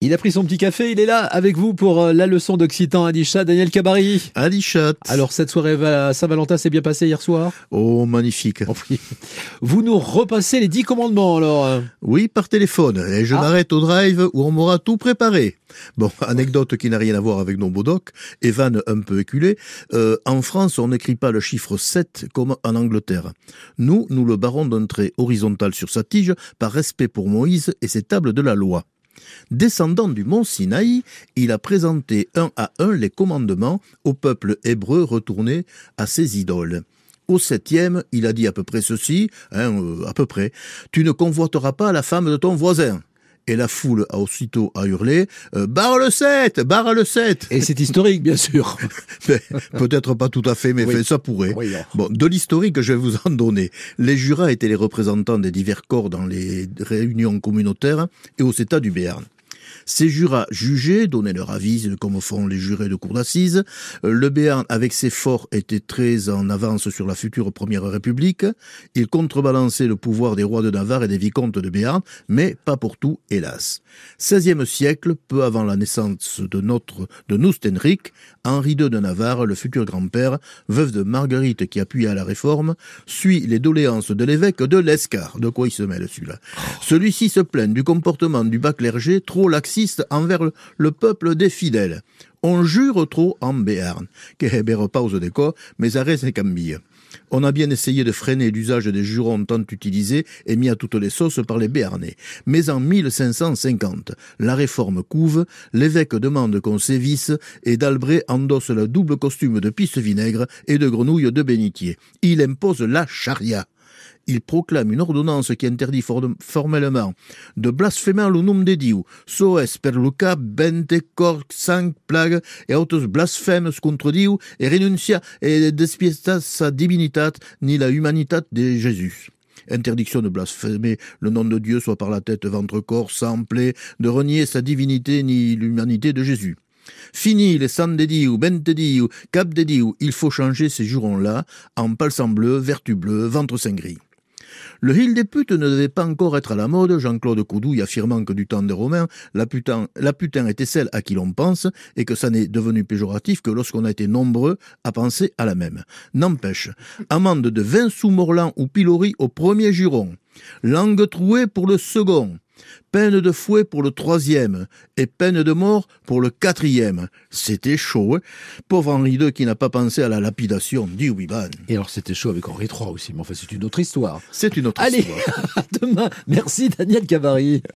Il a pris son petit café, il est là avec vous pour euh, la leçon d'occitan Adichat, Daniel Cabari. Adichat. Alors cette soirée à Saint-Valentin s'est bien passée hier soir? Oh, magnifique. Oh, vous nous repassez les dix commandements alors Oui, par téléphone. Et je ah. m'arrête au drive où on m'aura tout préparé. Bon, anecdote qui n'a rien à voir avec nos bodocs, Evan un peu éculé. Euh, en France, on n'écrit pas le chiffre 7 comme en Angleterre. Nous, nous le barrons d'un trait horizontal sur sa tige par respect pour Moïse et ses tables de la loi. Descendant du mont Sinaï, il a présenté un à un les commandements au peuple hébreu retourné à ses idoles. Au septième, il a dit à peu près ceci, hein, euh, à peu près, Tu ne convoiteras pas la femme de ton voisin et la foule a aussitôt à hurler euh, Barre le 7 Barre le 7 Et c'est historique, bien sûr. Peut-être pas tout à fait, mais ça pourrait. bon, de l'historique, je vais vous en donner. Les jurats étaient les représentants des divers corps dans les réunions communautaires et au CETA du Béarn. Ces jurats jugeaient, donnaient leur avis, comme font les jurés de cour d'assises. Euh, le Béarn, avec ses forts, était très en avance sur la future Première République. Il contrebalançait le pouvoir des rois de Navarre et des vicomtes de Béarn, mais pas pour tout, hélas. 16e siècle, peu avant la naissance de notre, de Noustenric, Henri II de Navarre, le futur grand-père, veuve de Marguerite qui appuya la réforme, suit les doléances de l'évêque de l'Escar. De quoi il se mêle celui-là? Celui-ci se plaint du comportement du bas clergé trop laxiste envers le peuple des fidèles. On jure trop en Béarn, que pause de quoi, mais arrête cambille. On a bien essayé de freiner l'usage des jurons tant utilisés et mis à toutes les sauces par les Béarnais. Mais en 1550, la réforme couve, l'évêque demande qu'on sévisse et d'Albret endosse le double costume de pisse vinaigre et de grenouille de bénitier. Il impose la charia il proclame une ordonnance qui interdit formellement de blasphémer le nom de Dieu, soes per Luca bente cor cinq plagues et autres blasphèmes contre Dieu et renuncia et despiesta sa divinitat ni la humanitat de Jésus. Interdiction de blasphémer le nom de Dieu, soit par la tête, ventre, corps, sang, plaie, de renier sa divinité ni l'humanité de Jésus. Fini les sang de Dieu, ben de Dieu, cap de Dieu, il faut changer ces jurons-là en palsam bleu, vertu bleue, ventre saint gris. Le Hill des putes ne devait pas encore être à la mode, Jean-Claude Coudouille affirmant que du temps des Romains, la putain, était celle à qui l'on pense, et que ça n'est devenu péjoratif que lorsqu'on a été nombreux à penser à la même. N'empêche, amende de 20 sous Morlan ou pilori au premier juron, langue trouée pour le second, peine de fouet pour le troisième et peine de mort pour le quatrième. C'était chaud, hein Pauvre Henri II qui n'a pas pensé à la lapidation, dit Wiban. Et alors c'était chaud avec Henri III aussi, mais enfin c'est une autre histoire. C'est une autre Allez, histoire. à demain. Merci Daniel Cavari.